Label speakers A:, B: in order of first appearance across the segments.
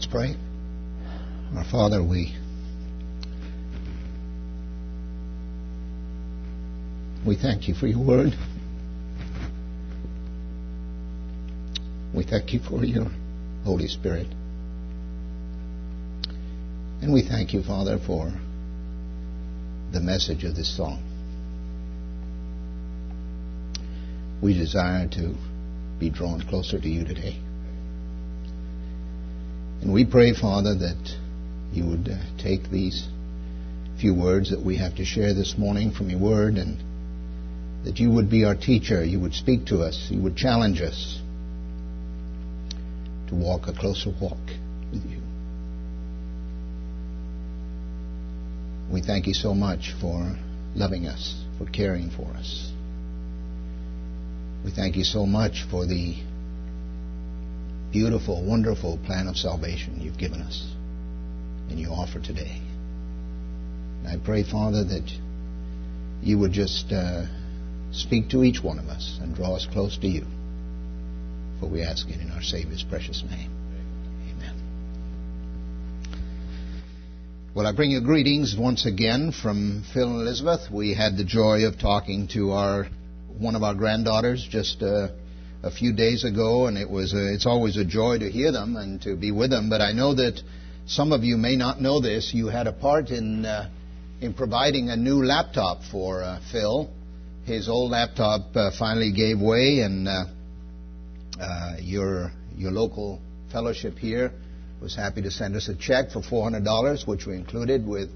A: Let's pray. Our Father, we we thank you for your word. We thank you for your Holy Spirit. And we thank you, Father, for the message of this song. We desire to be drawn closer to you today. And we pray, Father, that you would uh, take these few words that we have to share this morning from your word and that you would be our teacher, you would speak to us, you would challenge us to walk a closer walk with you. We thank you so much for loving us, for caring for us. We thank you so much for the beautiful, wonderful plan of salvation you've given us and you offer today. And I pray, Father, that you would just uh, speak to each one of us and draw us close to you. For we ask it in our Savior's precious name. Amen. Well, I bring you greetings once again from Phil and Elizabeth. We had the joy of talking to our one of our granddaughters just uh, a few days ago, and it was a, it's always a joy to hear them and to be with them. But I know that some of you may not know this. You had a part in uh, in providing a new laptop for uh, Phil. His old laptop uh, finally gave way, and uh, uh, your your local fellowship here was happy to send us a check for $400, which we included with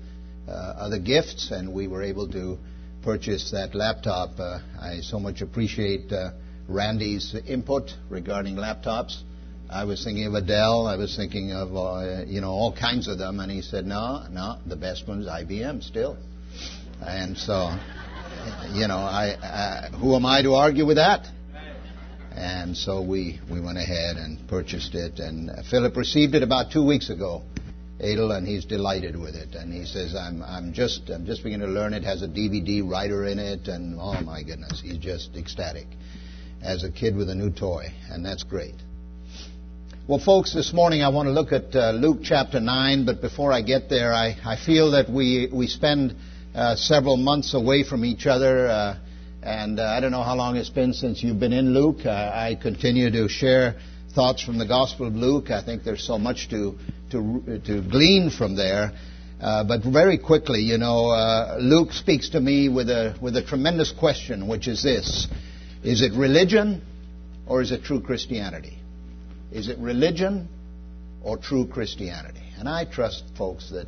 A: uh, other gifts, and we were able to purchase that laptop. I so much appreciate Randy's input regarding laptops. I was thinking of a Dell. I was thinking of uh, you know all kinds of them, and he said, "No, no, the best one's IBM still." And so, you know, I, I who am I to argue with that? And so we we went ahead and purchased it, and Philip received it about two weeks ago. Adel, and he's delighted with it. And he says, "I'm I'm just I'm just beginning to learn. It has a DVD writer in it, and oh my goodness, he's just ecstatic." As a kid with a new toy, and that's great. Well, folks, this morning I want to look at uh, Luke chapter 9, but before I get there, I, I feel that we, we spend uh, several months away from each other, uh, and uh, I don't know how long it's been since you've been in Luke. Uh, I continue to share thoughts from the Gospel of Luke. I think there's so much to, to, to glean from there. Uh, but very quickly, you know, Luke speaks to me with a with a tremendous question, which is this: is it religion or is it true Christianity? Is it religion or true Christianity? And I trust, folks, that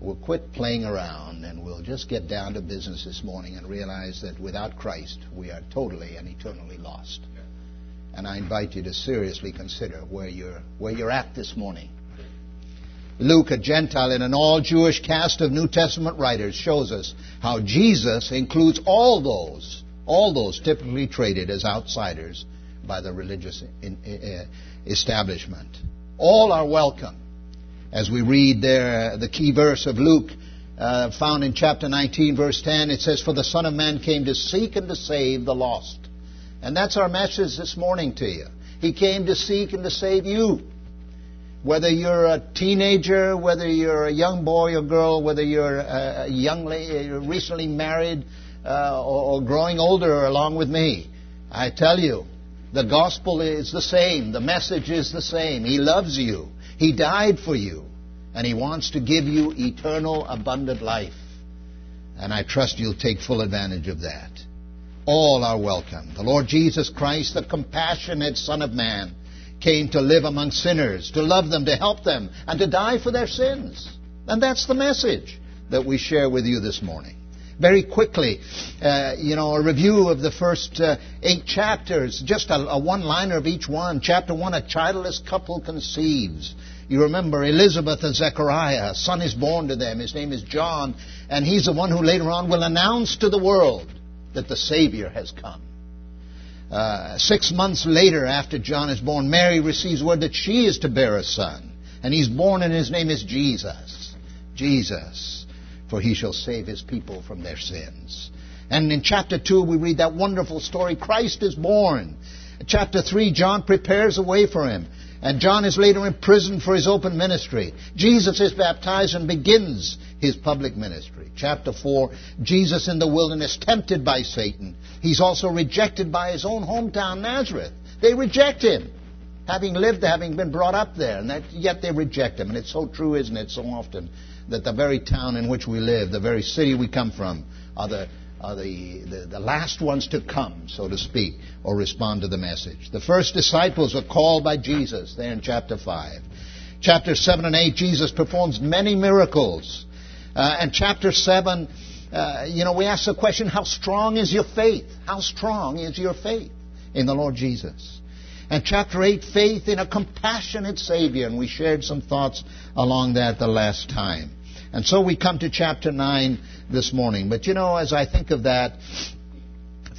A: we'll quit playing around and we'll just get down to business this morning and realize that without Christ, we are totally and eternally lost. And I invite you to seriously consider where you're, where you're at this morning. Luke, a Gentile in an all Jewish cast of New Testament writers, shows us how Jesus includes all those all those typically treated as outsiders by the religious uh, establishment. All are welcome. As we read there, the key verse of Luke, uh, found in chapter 19, verse 10, it says, For the Son of Man came to seek and to save the lost. And that's our message this morning to you. He came to seek and to save you. Whether you're a teenager, whether you're a young boy or girl, whether you're a young lady, recently married, uh, or, or growing older along with me. I tell you, the gospel is the same. The message is the same. He loves you. He died for you. And He wants to give you eternal, abundant life. And I trust you'll take full advantage of that. All are welcome. The Lord Jesus Christ, the compassionate Son of Man, came to live among sinners, to love them, to help them, and to die for their sins. And that's the message that we share with you this morning very quickly. Uh, you know, a review of the first uh, eight chapters, just a, a one liner of each one. Chapter one, a childless couple conceives. You remember Elizabeth and Zechariah. A son is born to them. His name is John. And he's the one who later on will announce to the world that the Savior has come. Uh, six months later, after John is born, Mary receives word that she is to bear a son. And he's born, and his name is Jesus. Jesus for he shall save his people from their sins. And in chapter 2, we read that wonderful story Christ is born. chapter 3, John prepares a way for him. And John is later imprisoned for his open ministry. Jesus is baptized and begins his public ministry. Chapter 4, Jesus in the wilderness, tempted by Satan. He's also rejected by his own hometown, Nazareth. They reject him, having lived, having been brought up there, and that, yet they reject him. And it's so true, isn't it, so often, that the very town in which we live, the very city we come from, are the are the, the, the, last ones to come, so to speak, or respond to the message. The first disciples are called by Jesus there in chapter 5. Chapter 7 and 8, Jesus performs many miracles. Uh, and chapter 7, uh, you know, we ask the question, how strong is your faith? How strong is your faith in the Lord Jesus? And chapter 8, faith in a compassionate Savior. And we shared some thoughts along that the last time. And so we come to chapter 9 this morning. But you know, as I think of that,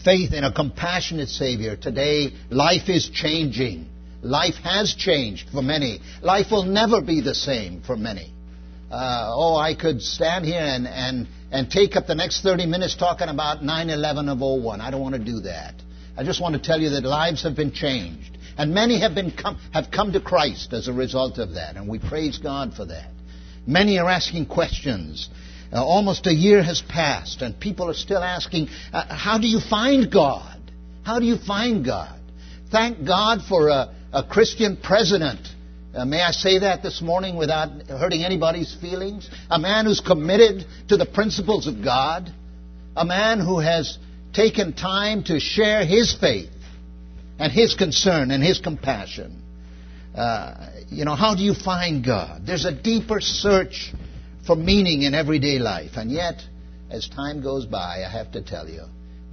A: faith in a compassionate Savior, today life is changing. Life has changed for many. Life will never be the same for many. Uh, oh, I could stand here and, and, and take up the next 30 minutes talking about 9 11 of 01. I don't want to do that. I just want to tell you that lives have been changed. And many have, been come, have come to Christ as a result of that. And we praise God for that. Many are asking questions. Uh, almost a year has passed, and people are still asking, uh, How do you find God? How do you find God? Thank God for a, a Christian president. Uh, may I say that this morning without hurting anybody's feelings? A man who's committed to the principles of God. A man who has taken time to share his faith and his concern and his compassion. Uh, you know, how do you find God? There's a deeper search for meaning in everyday life. And yet, as time goes by, I have to tell you,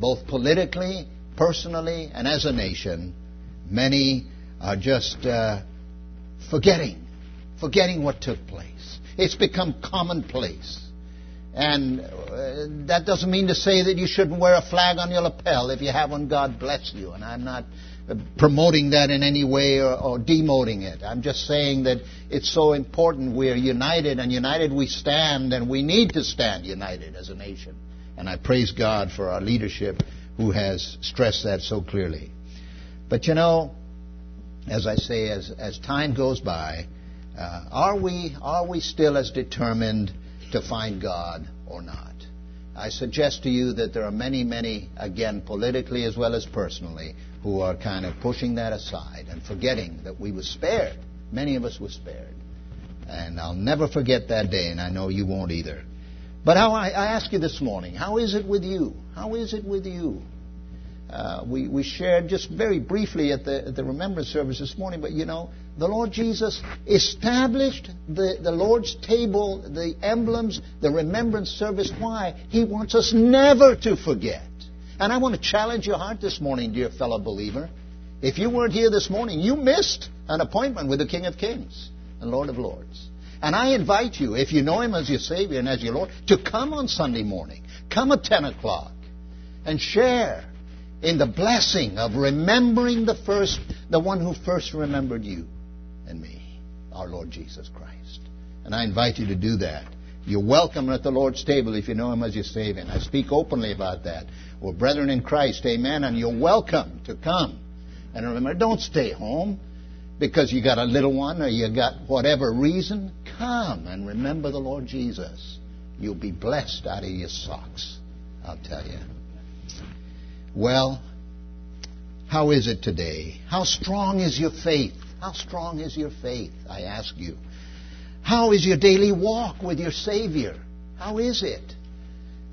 A: both politically, personally, and as a nation, many are just uh, forgetting, forgetting what took place. It's become commonplace. And uh, that doesn't mean to say that you shouldn't wear a flag on your lapel. If you have one, God bless you. And I'm not promoting that in any way or, or, demoting it. I'm just saying that it's so important we're united, and united we stand, and we need to stand united as a nation. And I praise God for our leadership who has stressed that so clearly. But you know, as I say, as, as time goes by, uh, are, we, are we still as determined to find God or not? I suggest to you that there are many, many, again, politically as well as personally, who are kind of pushing that aside and forgetting that we were spared. Many of us were spared. And I'll never forget that day, and I know you won't either. But how I, I ask you this morning, how is it with you? How is it with you? Uh, we, we shared just very briefly at the, at the remembrance service this morning, but you know, the Lord Jesus established the, the Lord's table, the emblems, the remembrance service. Why? He wants us never to forget. And I want to challenge your heart this morning, dear fellow believer. If you weren't here this morning, you missed an appointment with the King of Kings and Lord of Lords. And I invite you, if you know Him as your Savior and as your Lord, to come on Sunday morning. Come at 10 o'clock and share in the blessing of remembering the first, the one who first remembered you and me, our Lord Jesus Christ. And I invite you to do that. You're welcome at the Lord's table if you know Him as your Savior. And I speak openly about that. We're brethren in Christ, amen, and you're welcome to come. And remember, don't stay home because you got a little one or you got whatever reason. Come and remember the Lord Jesus. You'll be blessed out of your socks, I'll tell you. Well, how is it today? How strong is your faith? How strong is your faith? I ask you. How is your daily walk with your Savior? How is it?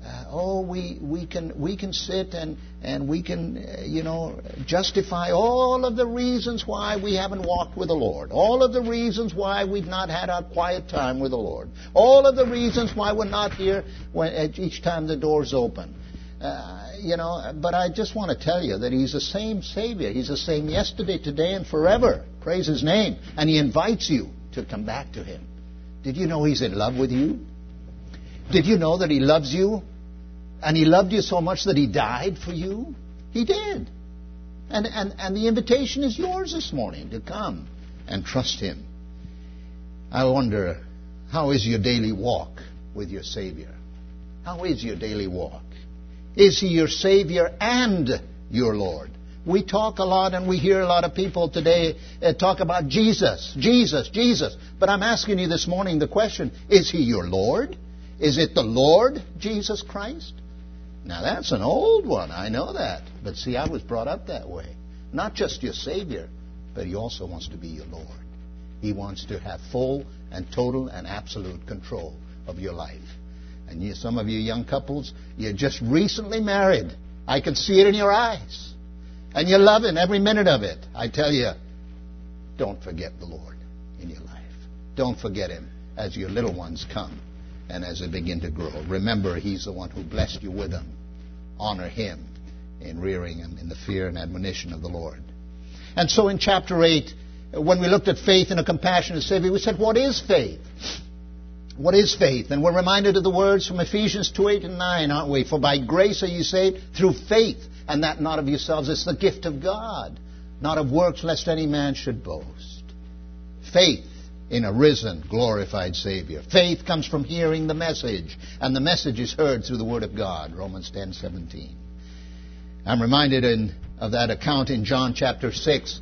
A: uh, oh, we, we, can, we can sit and, and we can, uh, you know, justify all of the reasons why we haven't walked with the Lord, all of the reasons why we've not had our quiet time with the Lord, all of the reasons why we're not here when, each time the door's open. Uh, you know, but I just want to tell you that He's the same Savior. He's the same yesterday, today, and forever. Praise His name. And He invites you to come back to Him. Did you know He's in love with you? Did you know that He loves you and he loved you so much that he died for you? He did. And, and, and the invitation is yours this morning to come and trust him. I wonder, how is your daily walk with your Savior? How is your daily walk? Is he your Savior and your Lord? We talk a lot and we hear a lot of people today uh, talk about Jesus, Jesus, Jesus. But I'm asking you this morning the question is he your Lord? Is it the Lord Jesus Christ? Now that's an old one, I know that. But see, I was brought up that way. Not just your Savior, but He also wants to be your Lord. He wants to have full and total and absolute control of your life. And you, some of you young couples, you're just recently married. I can see it in your eyes. And you love Him every minute of it. I tell you, don't forget the Lord in your life. Don't forget Him as your little ones come and as they begin to grow. Remember, He's the one who blessed you with them. Honor Him in rearing them in the fear and admonition of the Lord. And so in chapter 8, when we looked at faith and a compassionate Savior, we said, What is faith? What is faith? And we're reminded of the words from Ephesians 2 8 and 9, aren't we? For by grace are you saved through faith, and that not of yourselves. It's the gift of God, not of works, lest any man should boast. Faith in a risen, glorified Savior. Faith comes from hearing the message, and the message is heard through the Word of God. Romans ten seventeen. I'm reminded in, of that account in John chapter 6.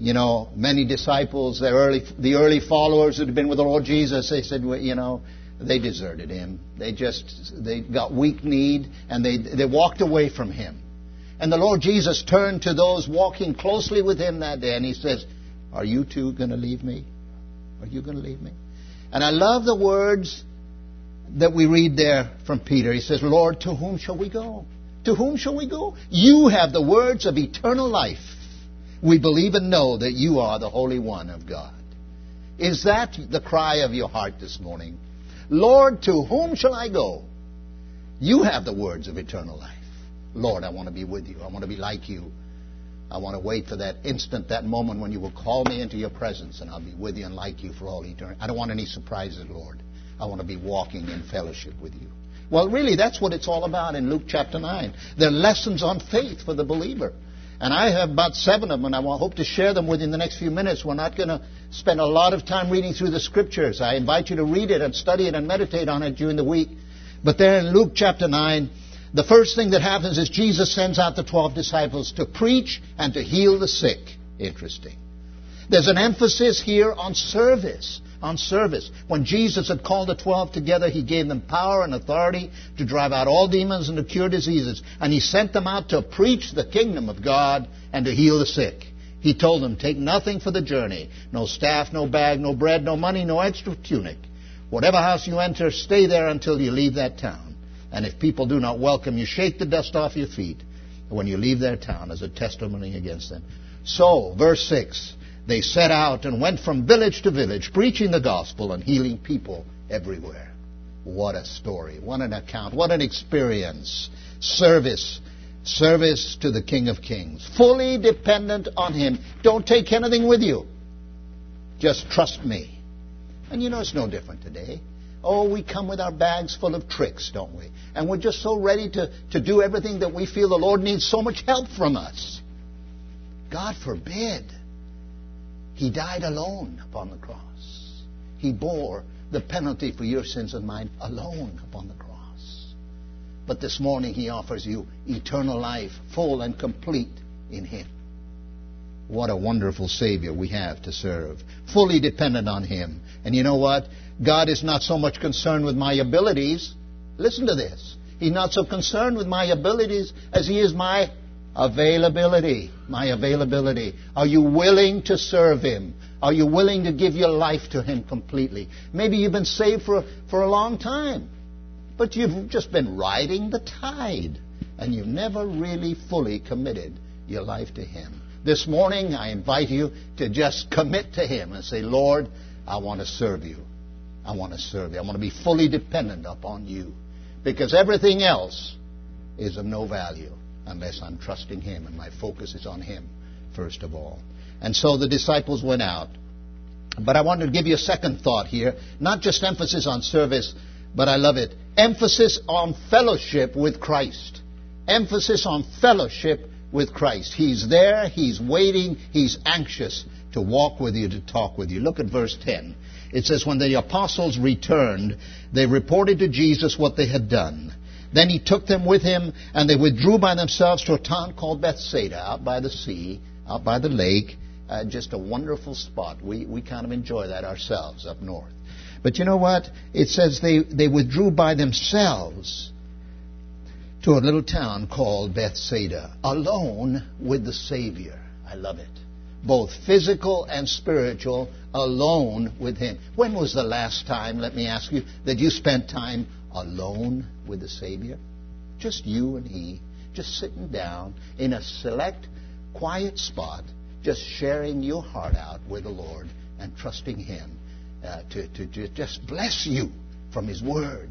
A: You know, many disciples, the early, the early followers that had been with the Lord Jesus, they said, you know, they deserted him. They just, they got weak need and they, they walked away from him. And the Lord Jesus turned to those walking closely with him that day and he says, Are you too going to leave me? Are you going to leave me? And I love the words that we read there from Peter. He says, Lord, to whom shall we go? To whom shall we go? You have the words of eternal life. We believe and know that you are the Holy One of God. Is that the cry of your heart this morning? Lord, to whom shall I go? You have the words of eternal life. Lord, I want to be with you. I want to be like you. I want to wait for that instant, that moment when you will call me into your presence and I'll be with you and like you for all eternity. I don't want any surprises, Lord. I want to be walking in fellowship with you. Well, really, that's what it's all about in Luke chapter 9. They're lessons on faith for the believer. And I have about seven of them, and I hope to share them with you in the next few minutes. We're not going to spend a lot of time reading through the scriptures. I invite you to read it and study it and meditate on it during the week. But there in Luke chapter 9, the first thing that happens is Jesus sends out the 12 disciples to preach and to heal the sick. Interesting. There's an emphasis here on service on service. When Jesus had called the twelve together, he gave them power and authority to drive out all demons and to cure diseases. And he sent them out to preach the kingdom of God and to heal the sick. He told them, Take nothing for the journey no staff, no bag, no bread, no money, no extra tunic. Whatever house you enter, stay there until you leave that town. And if people do not welcome you, shake the dust off your feet when you leave their town as a testimony against them. So, verse 6 they set out and went from village to village, preaching the gospel and healing people everywhere. What a story. What an account. What an experience. Service. Service to the King of Kings. Fully dependent on Him. Don't take anything with you. Just trust me. And you know it's no different today. Oh, we come with our bags full of tricks, don't we? And we're just so ready to, to do everything that we feel the Lord needs so much help from us. God forbid. He died alone upon the cross. He bore the penalty for your sins and mine alone upon the cross. But this morning He offers you eternal life, full and complete in Him. What a wonderful Savior we have to serve. Fully dependent on Him. And you know what? God is not so much concerned with my abilities. Listen to this. He's not so concerned with my abilities as He is my Availability. My availability. Are you willing to serve Him? Are you willing to give your life to Him completely? Maybe you've been saved for, for a long time, but you've just been riding the tide and you've never really fully committed your life to Him. This morning, I invite you to just commit to Him and say, Lord, I want to serve you. I want to serve you. I want to be fully dependent upon you. Because everything else is of no value unless I'm trusting Him and my focus is on Him first of all. And so the disciples went out. But I wanted to give you a second thought here. Not just emphasis on service, but I love it. Emphasis on fellowship with Christ. Emphasis on fellowship with Christ. He's there, He's waiting, He's anxious to walk with you, to talk with you. Look at verse 10. It says, When the apostles returned, they reported to Jesus what they had done. Then he took them with him, and they withdrew by themselves to a town called Bethsaida, out by the sea, out by the lake. Uh, just a wonderful spot. We, we kind of enjoy that ourselves up north. But you know what? It says they, they withdrew by themselves to a little town called Bethsaida, alone with the Savior. I love it. Both physical and spiritual, alone with Him. When was the last time, let me ask you, that you spent time alone with the Savior? Just you and He, just sitting down in a select, quiet spot, just sharing your heart out with the Lord and trusting Him uh, to, to, to just bless you from His Word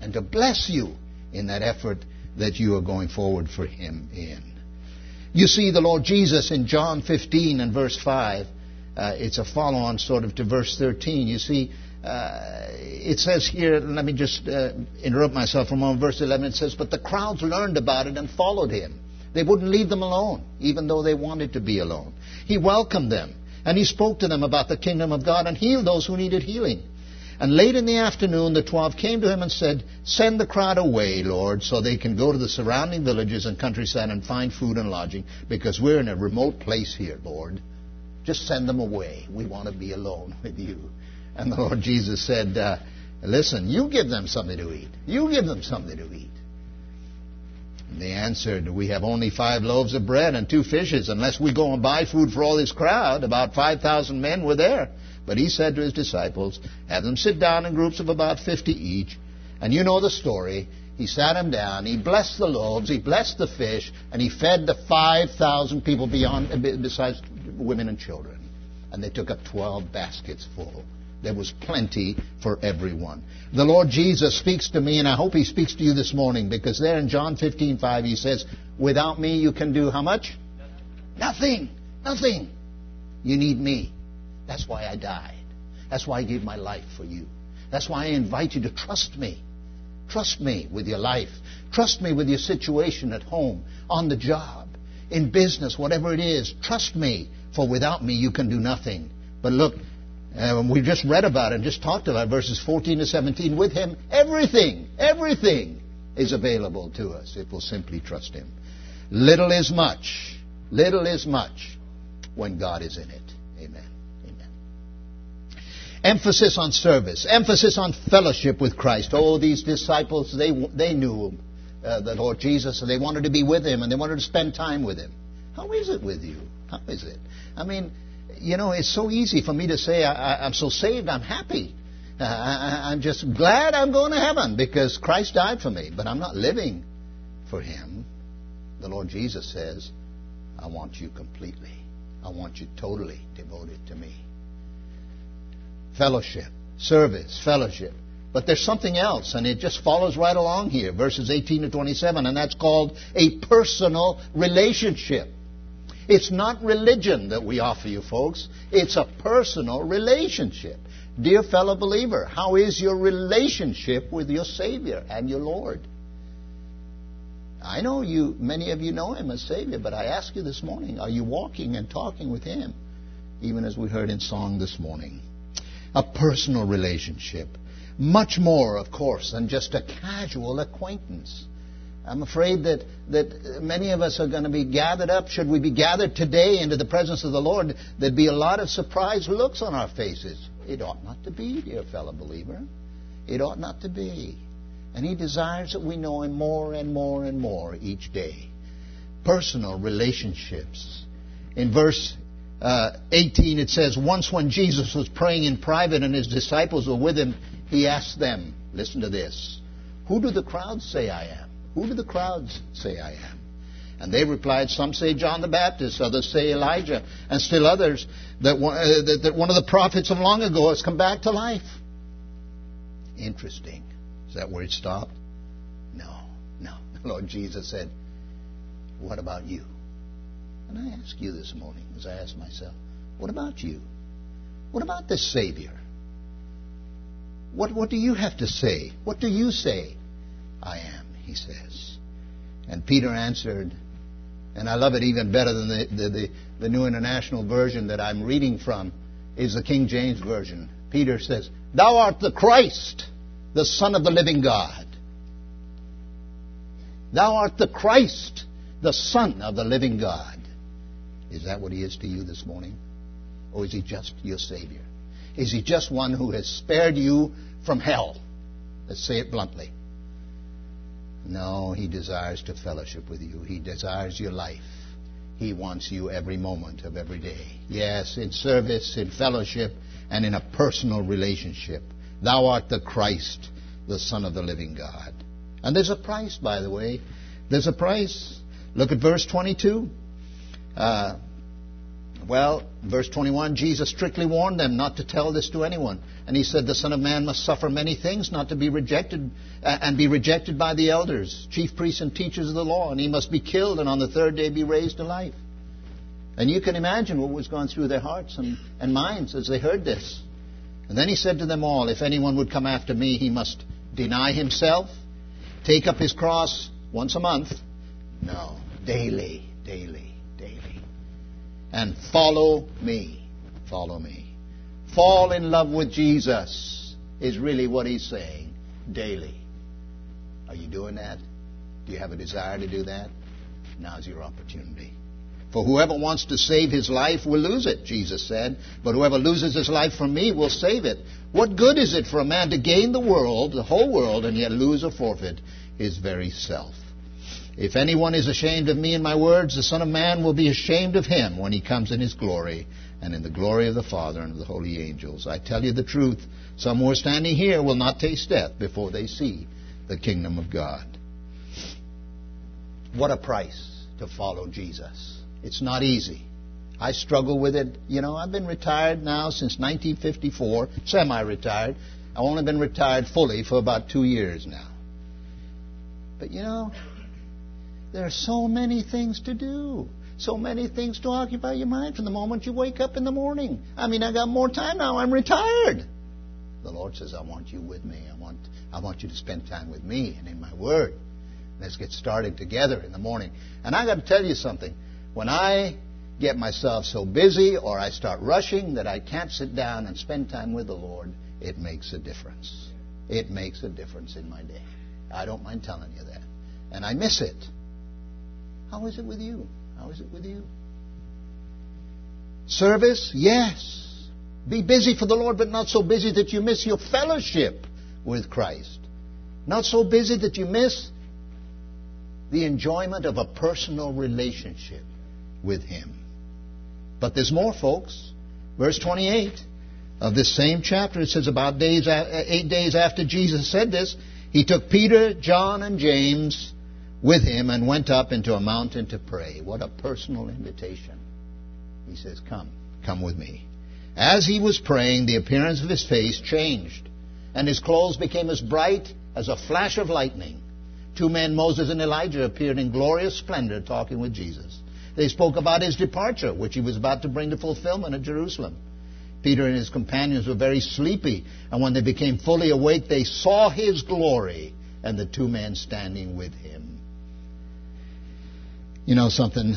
A: and to bless you in that effort that you are going forward for Him in. You see the Lord Jesus in John 15 and verse 5. Uh, it's a follow on sort of to verse 13. You see, uh, it says here, let me just uh, interrupt myself for a moment. Verse 11 it says, But the crowds learned about it and followed him. They wouldn't leave them alone, even though they wanted to be alone. He welcomed them, and he spoke to them about the kingdom of God and healed those who needed healing. And late in the afternoon, the twelve came to him and said, Send the crowd away, Lord, so they can go to the surrounding villages and countryside and find food and lodging, because we're in a remote place here, Lord. Just send them away. We want to be alone with you. And the Lord Jesus said, uh, Listen, you give them something to eat. You give them something to eat. And they answered, We have only five loaves of bread and two fishes. Unless we go and buy food for all this crowd, about 5,000 men were there. But he said to his disciples, Have them sit down in groups of about 50 each. And you know the story. He sat them down, he blessed the loaves, he blessed the fish, and he fed the 5,000 people beyond, uh, besides women and children. And they took up 12 baskets full. There was plenty for everyone. The Lord Jesus speaks to me, and I hope He speaks to you this morning, because there in John 15:5 He says, "Without me, you can do how much? Nothing. Nothing. You need me. That's why I died. That's why I gave my life for you. That's why I invite you to trust me. Trust me with your life. Trust me with your situation at home, on the job, in business, whatever it is. Trust me, for without me you can do nothing. But look, uh, we just read about and just talked about verses 14 to 17. With him, everything, everything is available to us if we'll simply trust him. Little is much. Little is much when God is in it. Emphasis on service, emphasis on fellowship with Christ. Oh, these disciples, they, they knew uh, the Lord Jesus, and they wanted to be with Him, and they wanted to spend time with Him. How is it with you? How is it? I mean, you know, it's so easy for me to say, I, am so saved, I'm happy. Uh, I, I'm just glad I'm going to heaven because Christ died for me, but I'm not living for Him. The Lord Jesus says, I want you completely. I want you totally devoted to me fellowship, service, fellowship. But there's something else, and it just follows right along here, verses 18 to 27, and that's called a personal relationship. It's not religion that we offer you, folks. It's a personal relationship. Dear fellow believer, how is your relationship with your Savior and your Lord? I know you, many of you know Him as Savior, but I ask you this morning, are you walking and talking with Him? Even as we heard in song this morning a personal relationship. Much more, of course, than just a casual acquaintance. I'm afraid that, that many of us are going to be gathered up. Should we be gathered today into the presence of the Lord, there'd be a lot of surprised looks on our faces. It ought not to be, dear fellow believer. It ought not to be. And He desires that we know Him more and more and more each day. Personal relationships. In verse uh, 18, it says, Once when Jesus was praying in private and his disciples were with him, he asked them, Listen to this, Who do the crowds say I am? Who do the crowds say I am? And they replied, Some say John the Baptist, others say Elijah, and still others that one, uh, that, that one of the prophets of long ago has come back to life. Interesting. Is that where it stopped? No, no. The Lord Jesus said, What about you? And I ask you this morning, as I ask myself, what about you? What about this Savior? What, what do you have to say? What do you say? I am, he says. And Peter answered, and I love it even better than the, the, the, the New International Version that I'm reading from, is the King James Version. Peter says, Thou art the Christ, the Son of the living God. Thou art the Christ, the Son of the living God. Is that what he is to you this morning? Or is he just your Savior? Is he just one who has spared you from hell? Let's say it bluntly. No, he desires to fellowship with you. He desires your life. He wants you every moment of every day. Yes, in service, in fellowship, and in a personal relationship. Thou art the Christ, the Son of the living God. And there's a price, by the way. There's a price. Look at verse 22. Uh, well, verse 21, Jesus strictly warned them not to tell this to anyone. And he said, The Son of Man must suffer many things, not to be rejected, uh, and be rejected by the elders, chief priests and teachers of the law, and he must be killed, and on the third day be raised to life. And you can imagine what was going through their hearts and, and minds as they heard this. And then he said to them all, If anyone would come after me, he must deny himself, take up his cross once a month. No, daily, daily, daily. And follow me. Follow me. Fall in love with Jesus is really what he's saying daily. Are you doing that? Do you have a desire to do that? Now's your opportunity. For whoever wants to save his life will lose it, Jesus said. But whoever loses his life for me will save it. What good is it for a man to gain the world, the whole world, and yet lose or forfeit his very self? If anyone is ashamed of me and my words, the Son of Man will be ashamed of him when he comes in his glory and in the glory of the Father and of the holy angels. I tell you the truth, some who are standing here will not taste death before they see the kingdom of God. What a price to follow Jesus. It's not easy. I struggle with it. You know, I've been retired now since 1954, semi retired. I've only been retired fully for about two years now. But you know, there are so many things to do. So many things to occupy your mind from the moment you wake up in the morning. I mean, I got more time now. I'm retired. The Lord says, I want you with me. I want, I want you to spend time with me and in my Word. Let's get started together in the morning. And I got to tell you something. When I get myself so busy or I start rushing that I can't sit down and spend time with the Lord, it makes a difference. It makes a difference in my day. I don't mind telling you that. And I miss it. How is it with you? How is it with you? Service? Yes. Be busy for the Lord, but not so busy that you miss your fellowship with Christ. Not so busy that you miss the enjoyment of a personal relationship with him. But there's more, folks. Verse 28 of this same chapter, it says about days, eight days after Jesus said this, he took Peter, John, and James with him and went up into a mountain to pray. What a personal invitation. He says, Come, come with me. As he was praying, the appearance of his face changed, and his clothes became as bright as a flash of lightning. Two men, Moses and Elijah, appeared in glorious splendor talking with Jesus. They spoke about his departure, which he was about to bring to fulfillment at Jerusalem. Peter and his companions were very sleepy, and when they became fully awake, they saw his glory and the two men standing with him. You know something?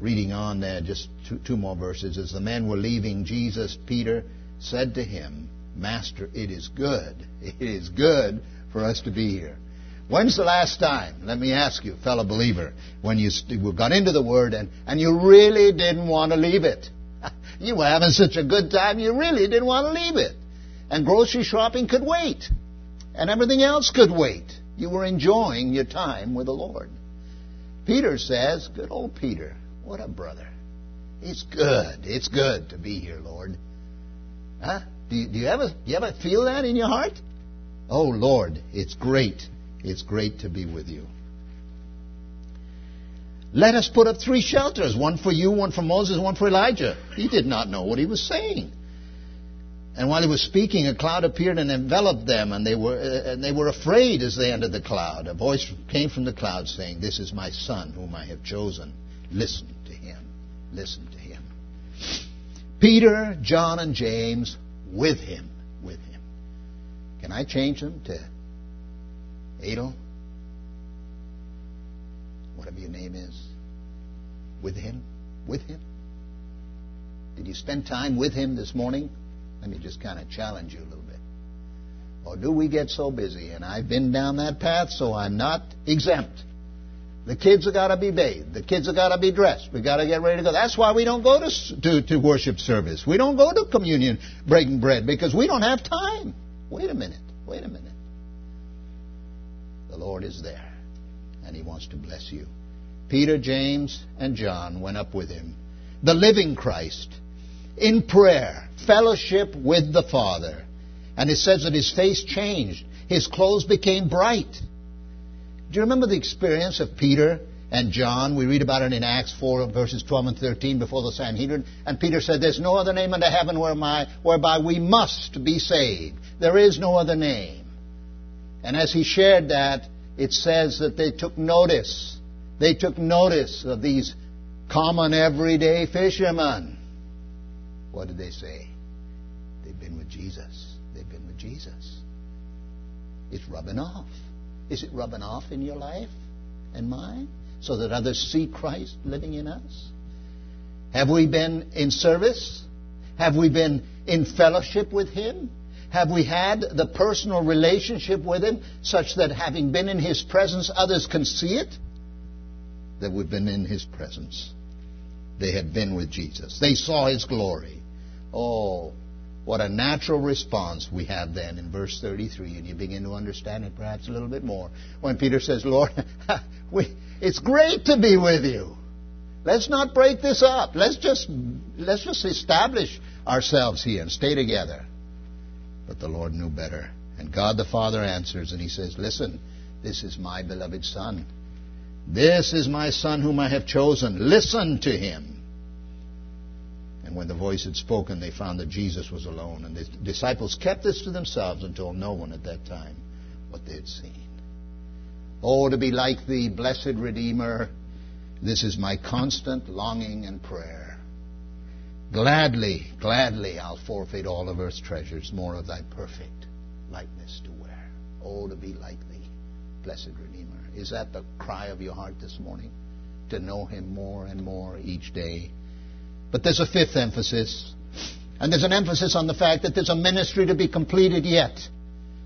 A: Reading on there, just two, two more verses. As the men were leaving Jesus, Peter said to him, Master, it is good. It is good for us to be here. When's the last time, let me ask you, fellow believer, when you got into the Word and, and you really didn't want to leave it? You were having such a good time, you really didn't want to leave it. And grocery shopping could wait. And everything else could wait. You were enjoying your time with the Lord. Peter says, good old Peter, what a brother. It's good. It's good to be here, Lord. Huh? Do you, do you ever do you ever feel that in your heart? Oh Lord, it's great it's great to be with you. Let us put up three shelters one for you, one for Moses, one for Elijah. He did not know what he was saying. And while he was speaking, a cloud appeared and enveloped them, and they were, uh, and they were afraid as they entered the cloud. A voice came from the cloud saying, This is my son whom I have chosen. Listen to him. Listen to him. Peter, John, and James with him. With him. Can I change them to Adel, whatever your name is, with him? With him? Did you spend time with him this morning? Let me just kind of challenge you a little bit. Or do we get so busy? And I've been down that path, so I'm not exempt. The kids have got to be bathed. The kids have got to be dressed. We've got to get ready to go. That's why we don't go to, to, to worship service. We don't go to communion breaking bread because we don't have time. Wait a minute. Wait a minute. The Lord is there, and He wants to bless you. Peter, James, and John went up with Him. The living Christ, in prayer, fellowship with the Father. And it says that His face changed. His clothes became bright. Do you remember the experience of Peter and John? We read about it in Acts 4, verses 12 and 13 before the Sanhedrin. And Peter said, There's no other name under heaven whereby we must be saved. There is no other name. And as he shared that, it says that they took notice. They took notice of these common everyday fishermen. What did they say? They've been with Jesus. They've been with Jesus. It's rubbing off. Is it rubbing off in your life and mine so that others see Christ living in us? Have we been in service? Have we been in fellowship with Him? Have we had the personal relationship with Him such that having been in His presence, others can see it? That we've been in His presence. They had been with Jesus. They saw His glory. Oh, what a natural response we have then in verse 33, and you begin to understand it perhaps a little bit more. When Peter says, Lord, it's great to be with you. Let's not break this up. Let's just, let's just establish ourselves here and stay together. But the Lord knew better. And God the Father answers, and He says, Listen, this is my beloved Son. This is my Son whom I have chosen. Listen to Him. When the voice had spoken, they found that Jesus was alone. And the disciples kept this to themselves and told no one at that time what they had seen. Oh, to be like the blessed Redeemer, this is my constant longing and prayer. Gladly, gladly I'll forfeit all of earth's treasures, more of thy perfect likeness to wear. Oh, to be like thee, blessed Redeemer. Is that the cry of your heart this morning? To know him more and more each day but there's a fifth emphasis. And there's an emphasis on the fact that there's a ministry to be completed yet.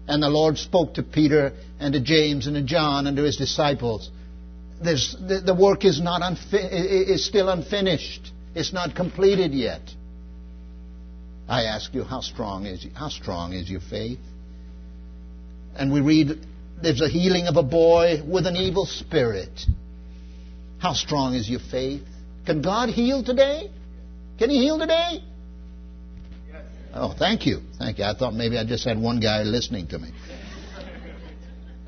A: And the Lord spoke to Peter and to James and to John and to his disciples. There's, the, work is, not unfi- is still unfinished. It's not completed yet. I ask you, how strong is how strong is your faith? And we read there's a healing of a boy with an evil spirit. How strong is your faith? Can God heal today? Can he heal today? Yes. Oh, thank you. Thank you. I thought maybe I just had one guy listening to me.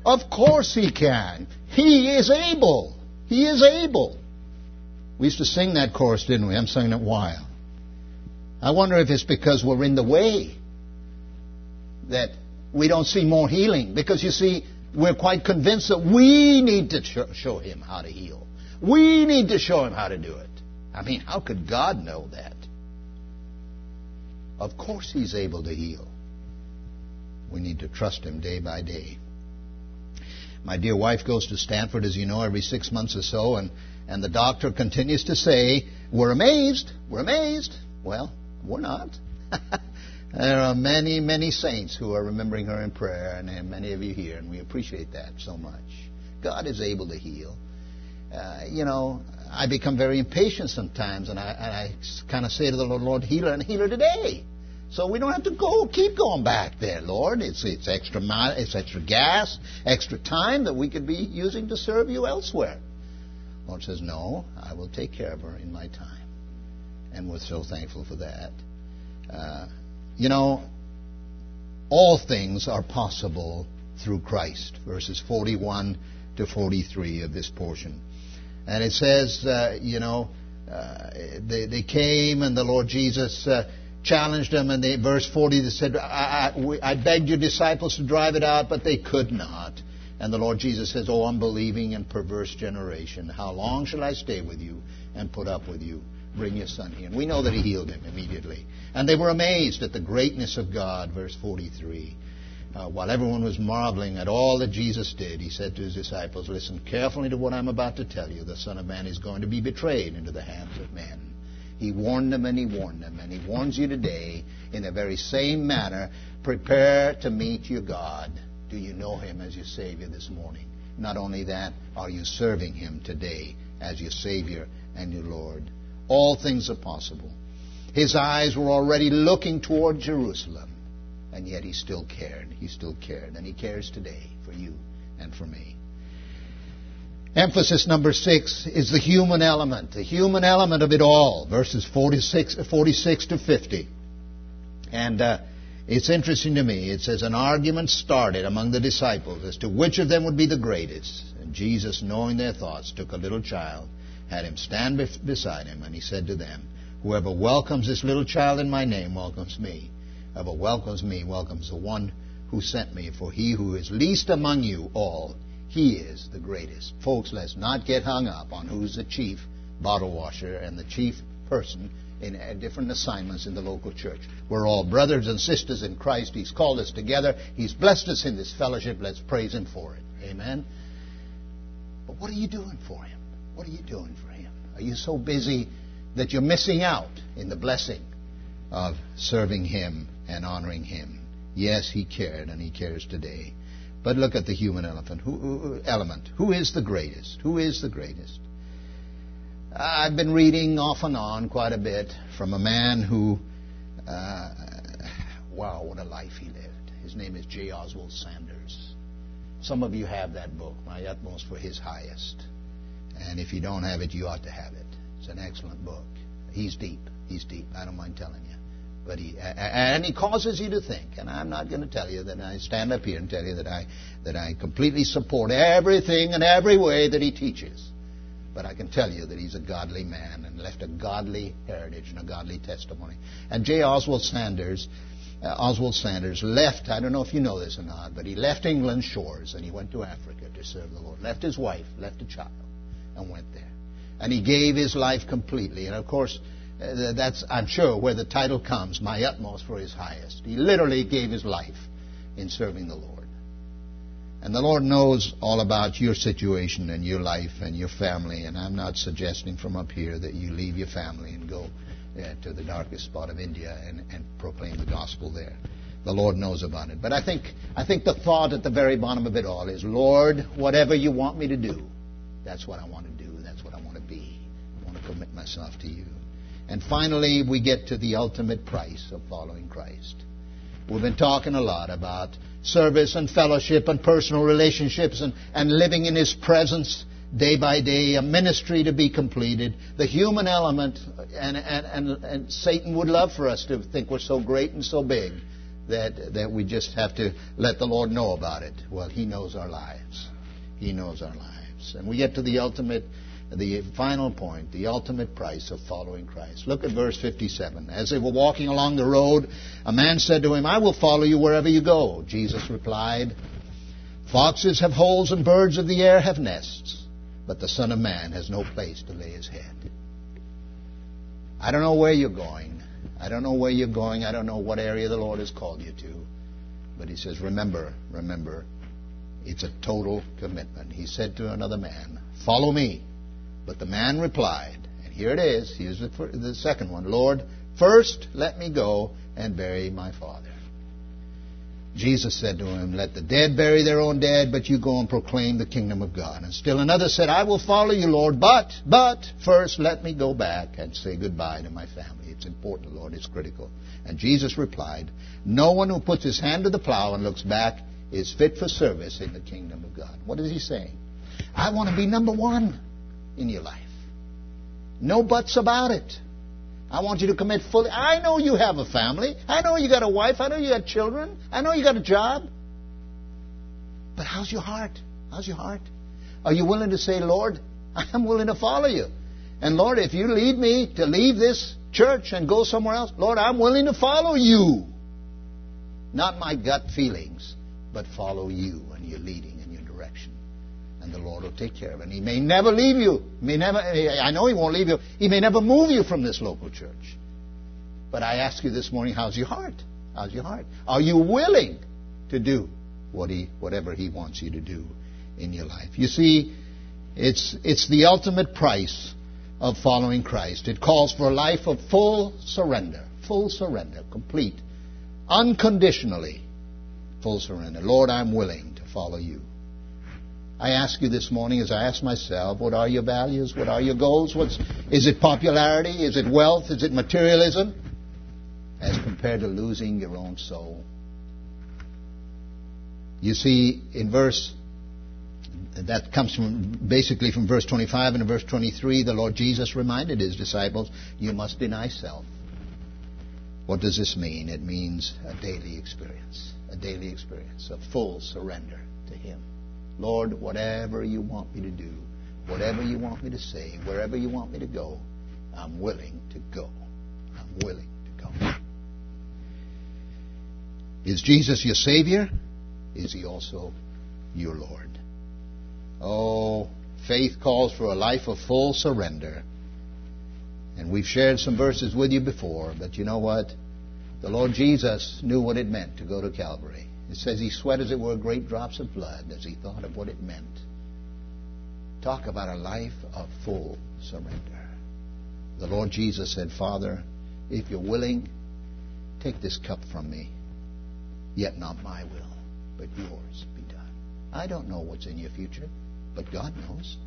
A: of course he can. He is able. He is able. We used to sing that chorus, didn't we? I'm singing it while. I wonder if it's because we're in the way that we don't see more healing. Because you see, we're quite convinced that we need to show him how to heal. We need to show him how to do it. I mean, how could God know that? Of course He's able to heal. We need to trust Him day by day. My dear wife goes to Stanford, as you know, every six months or so, and, and the doctor continues to say, We're amazed, we're amazed. Well, we're not. there are many, many saints who are remembering her in prayer, and there are many of you here, and we appreciate that so much. God is able to heal. Uh, you know, I become very impatient sometimes, and I, and I kind of say to the Lord, Lord, heal her and heal her today. So we don't have to go, keep going back there, Lord. It's, it's extra, it's extra gas, extra time that we could be using to serve you elsewhere. Lord says, No, I will take care of her in my time. And we're so thankful for that. Uh, you know, all things are possible through Christ. Verses 41 to 43 of this portion. And it says, uh, you know, uh, they, they came and the Lord Jesus uh, challenged them. And they, verse 40, they said, I, I, I begged your disciples to drive it out, but they could not. And the Lord Jesus says, Oh, unbelieving and perverse generation, how long shall I stay with you and put up with you? Bring your son here. And we know that he healed him immediately. And they were amazed at the greatness of God, verse 43 uh, while everyone was marveling at all that Jesus did, he said to his disciples, Listen carefully to what I'm about to tell you. The Son of Man is going to be betrayed into the hands of men. He warned them and he warned them. And he warns you today in the very same manner. Prepare to meet your God. Do you know him as your Savior this morning? Not only that, are you serving him today as your Savior and your Lord? All things are possible. His eyes were already looking toward Jerusalem, and yet he still cared. He still cared, and he cares today for you and for me. Emphasis number six is the human element, the human element of it all, verses 46, 46 to 50. And uh, it's interesting to me. It says an argument started among the disciples as to which of them would be the greatest. And Jesus, knowing their thoughts, took a little child, had him stand beside him, and he said to them, Whoever welcomes this little child in my name welcomes me. Whoever welcomes me welcomes the one who sent me. For he who is least among you all he is the greatest. Folks, let's not get hung up on who's the chief bottle washer and the chief person in different assignments in the local church. We're all brothers and sisters in Christ. He's called us together. He's blessed us in this fellowship. Let's praise Him for it. Amen. But what are you doing for Him? What are you doing for Him? Are you so busy that you're missing out in the blessing of serving Him and honoring Him? Yes, He cared, and He cares today. But look at the human elephant. Who, element. Who is the greatest? Who is the greatest? I've been reading off and on quite a bit from a man who, uh, wow, what a life he lived. His name is J. Oswald Sanders. Some of you have that book, My Utmost for His Highest. And if you don't have it, you ought to have it. It's an excellent book. He's deep. He's deep. I don't mind telling you. But he and he causes you to think. And I'm not going to tell you that I stand up here and tell you that I that I completely support everything and every way that he teaches. But I can tell you that he's a godly man and left a godly heritage and a godly testimony. And J. Oswald Sanders, uh, Oswald Sanders left. I don't know if you know this or not, but he left England's shores and he went to Africa to serve the Lord. Left his wife, left a child, and went there. And he gave his life completely. And of course, that's, I'm sure, where the title comes, my utmost for his highest. He literally gave his life in serving the Lord. And the Lord knows all about your situation and your life and your family. And I'm not suggesting from up here that you leave your family and go uh, to the darkest spot of India and, and proclaim the gospel there. The Lord knows about it. But I think, I think the thought at the very bottom of it all is, Lord, whatever you want me to do, that's what I want to do. That's what I want to be. I want to commit myself to you. And finally, we get to the ultimate price of following Christ. We've been talking a lot about service and fellowship and personal relationships and, and living in His presence day by day, a ministry to be completed, the human element, and, and, and, and Satan would love for us to think we're so great and so big that, that we just have to let the Lord know about it. Well, He knows our lives. He knows our lives. And we get to the ultimate the final point, the ultimate price of following Christ. Look at verse 57. As they were walking along the road, a man said to him, I will follow you wherever you go. Jesus replied, Foxes have holes and birds of the air have nests, but the Son of Man has no place to lay his head. I don't know where you're going. I don't know where you're going. I don't know what area the Lord has called you to. But he says, remember, remember, it's a total commitment. He said to another man, Follow me. But the man replied, and here it is, here's the, the second one Lord, first let me go and bury my father. Jesus said to him, Let the dead bury their own dead, but you go and proclaim the kingdom of God. And still another said, I will follow you, Lord, but, but, first let me go back and say goodbye to my family. It's important, Lord, it's critical. And Jesus replied, No one who puts his hand to the plow and looks back is fit for service in the kingdom of God. What is he saying? I want to be number one in your life. No buts about it. I want you to commit fully. I know you have a family. I know you got a wife. I know you got children. I know you got a job. But how's your heart? How's your heart? Are you willing to say, Lord, I'm willing to follow you? And Lord, if you lead me to leave this church and go somewhere else, Lord, I'm willing to follow you. Not my gut feelings, but follow you and your leading and the Lord will take care of it. And He may never leave you. May never. I know He won't leave you. He may never move you from this local church. But I ask you this morning, how's your heart? How's your heart? Are you willing to do what He, whatever He wants you to do in your life? You see, it's it's the ultimate price of following Christ. It calls for a life of full surrender, full surrender, complete, unconditionally full surrender. Lord, I'm willing to follow you. I ask you this morning, as I ask myself, what are your values? What are your goals? What's, is it popularity? Is it wealth? Is it materialism? As compared to losing your own soul. You see, in verse that comes from basically from verse 25 and verse 23 the lord jesus reminded his disciples you must deny self what does this mean it means a daily experience a daily experience a full surrender to him lord whatever you want me to do whatever you want me to say wherever you want me to go i'm willing to go i'm willing to go is jesus your savior is he also your lord Oh, faith calls for a life of full surrender. And we've shared some verses with you before, but you know what? The Lord Jesus knew what it meant to go to Calvary. It says he sweat, as it were, great drops of blood as he thought of what it meant. Talk about a life of full surrender. The Lord Jesus said, Father, if you're willing, take this cup from me, yet not my will, but yours be done. I don't know what's in your future but God knows.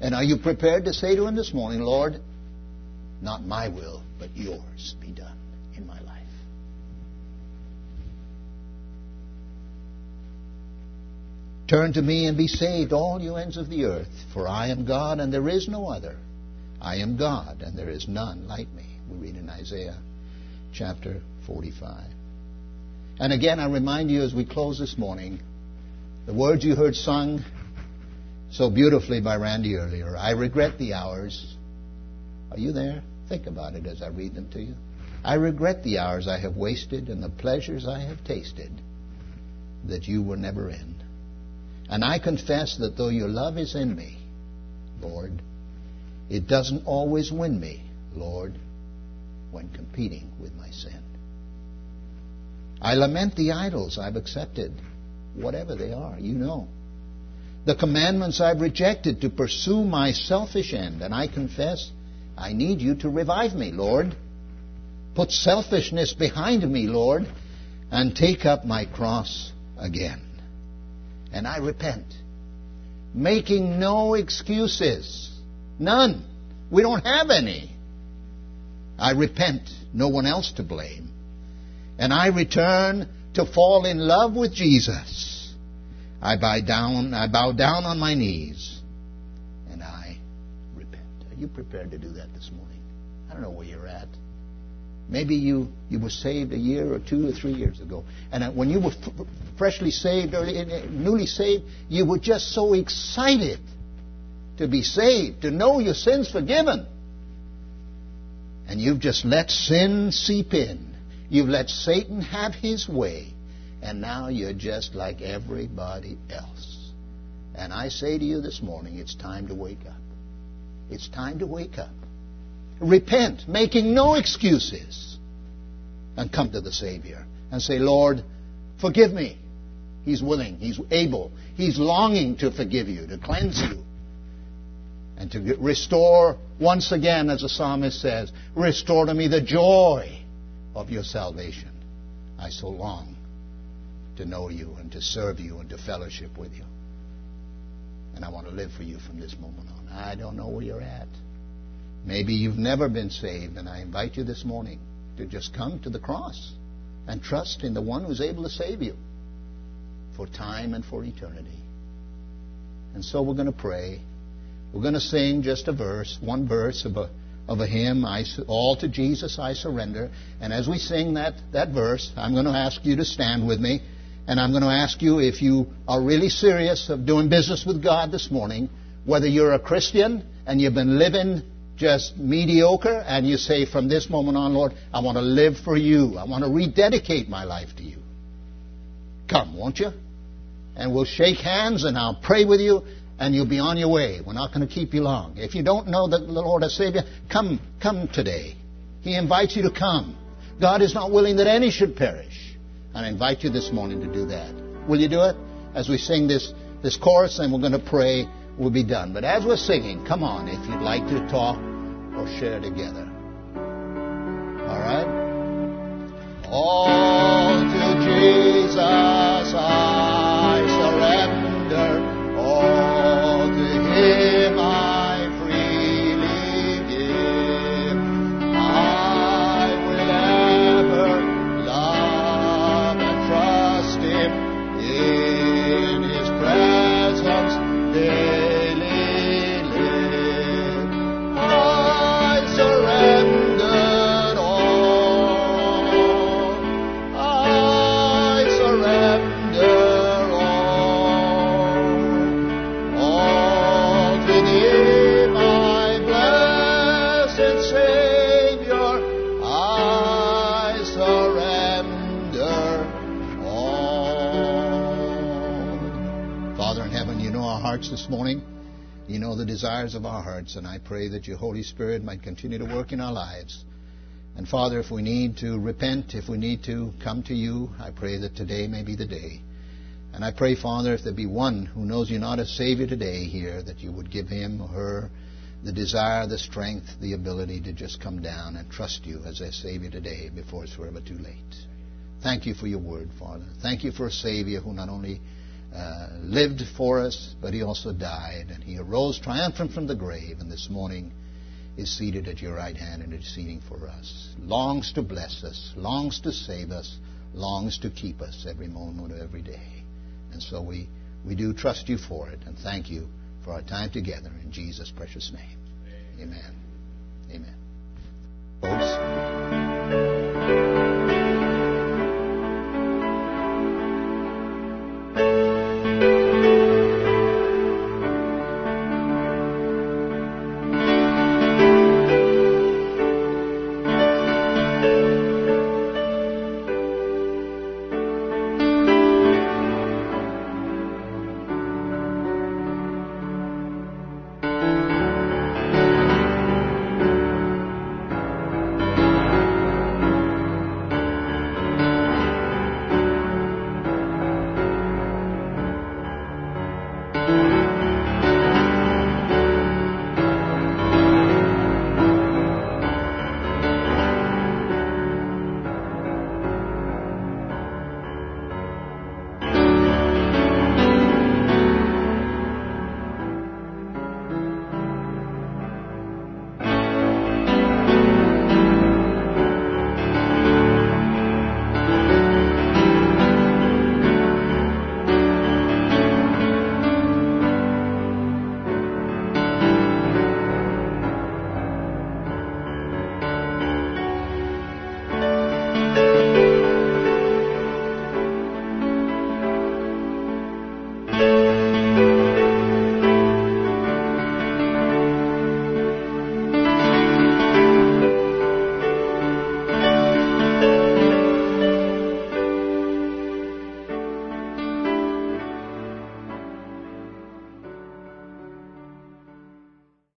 A: And are you prepared to say to Him this morning, Lord, not my will, but yours be done in my life? Turn to me and be saved, all you ends of the earth, for I am God and there is no other. I am God and there is none like me. We read in Isaiah chapter 45. And again, I remind you as we close this morning, the words you heard sung so beautifully by Randy earlier. I regret the hours. Are you there? Think about it as I read them to you. I regret the hours I have wasted and the pleasures I have tasted that you were never in. And I confess that though your love is in me, Lord, it doesn't always win me, Lord, when competing with my sin. I lament the idols I've accepted, whatever they are, you know. The commandments I've rejected to pursue my selfish end. And I confess, I need you to revive me, Lord. Put selfishness behind me, Lord, and take up my cross again. And I repent, making no excuses. None. We don't have any. I repent, no one else to blame. And I return to fall in love with Jesus I bow down, I bow down on my knees and I repent. Are you prepared to do that this morning? I don't know where you're at. Maybe you, you were saved a year or two or three years ago. And uh, when you were f- freshly saved or newly saved, you were just so excited to be saved, to know your sins forgiven. And you've just let sin seep in. You've let Satan have his way and now you're just like everybody else. And I say to you this morning, it's time to wake up. It's time to wake up. Repent, making no excuses, and come to the Savior and say, Lord, forgive me. He's willing, He's able, He's longing to forgive you, to cleanse you, and to restore once again, as the psalmist says, restore to me the joy of your salvation. I so long to know you and to serve you and to fellowship with you. And I want to live for you from this moment on. I don't know where you're at. Maybe you've never been saved, and I invite you this morning to just come to the cross and trust in the one who's able to save you for time and for eternity. And so we're going to pray. We're going to sing just a verse, one verse of a, of a hymn, I, All to Jesus I Surrender. And as we sing that, that verse, I'm going to ask you to stand with me. And I'm going to ask you if you are really serious of doing business with God this morning, whether you're a Christian and you've been living just mediocre and you say from this moment on, Lord, I want to live for you. I want to rededicate my life to you. Come, won't you? And we'll shake hands and I'll pray with you and you'll be on your way. We're not going to keep you long. If you don't know that the Lord as Savior, come, come today. He invites you to come. God is not willing that any should perish and I invite you this morning to do that. Will you do it? As we sing this, this chorus and we're going to pray, we'll be done. But as we're singing, come on, if you'd like to talk or share together. All right? All to Jesus hearts this morning. You know the desires of our hearts, and I pray that your Holy Spirit might continue to work in our lives. And Father, if we need to repent, if we need to come to you, I pray that today may be the day. And I pray, Father, if there be one who knows you not as Savior today here, that you would give him or her the desire, the strength, the ability to just come down and trust you as their Savior today before it's forever too late. Thank you for your word, Father. Thank you for a Savior who not only uh, lived for us, but he also died, and he arose triumphant from the grave, and this morning is seated at your right hand and interceding for us, longs to bless us, longs to save us, longs to keep us every moment of every day. And so we, we do trust you for it, and thank you for our time together in Jesus' precious name. Amen. Amen. Folks.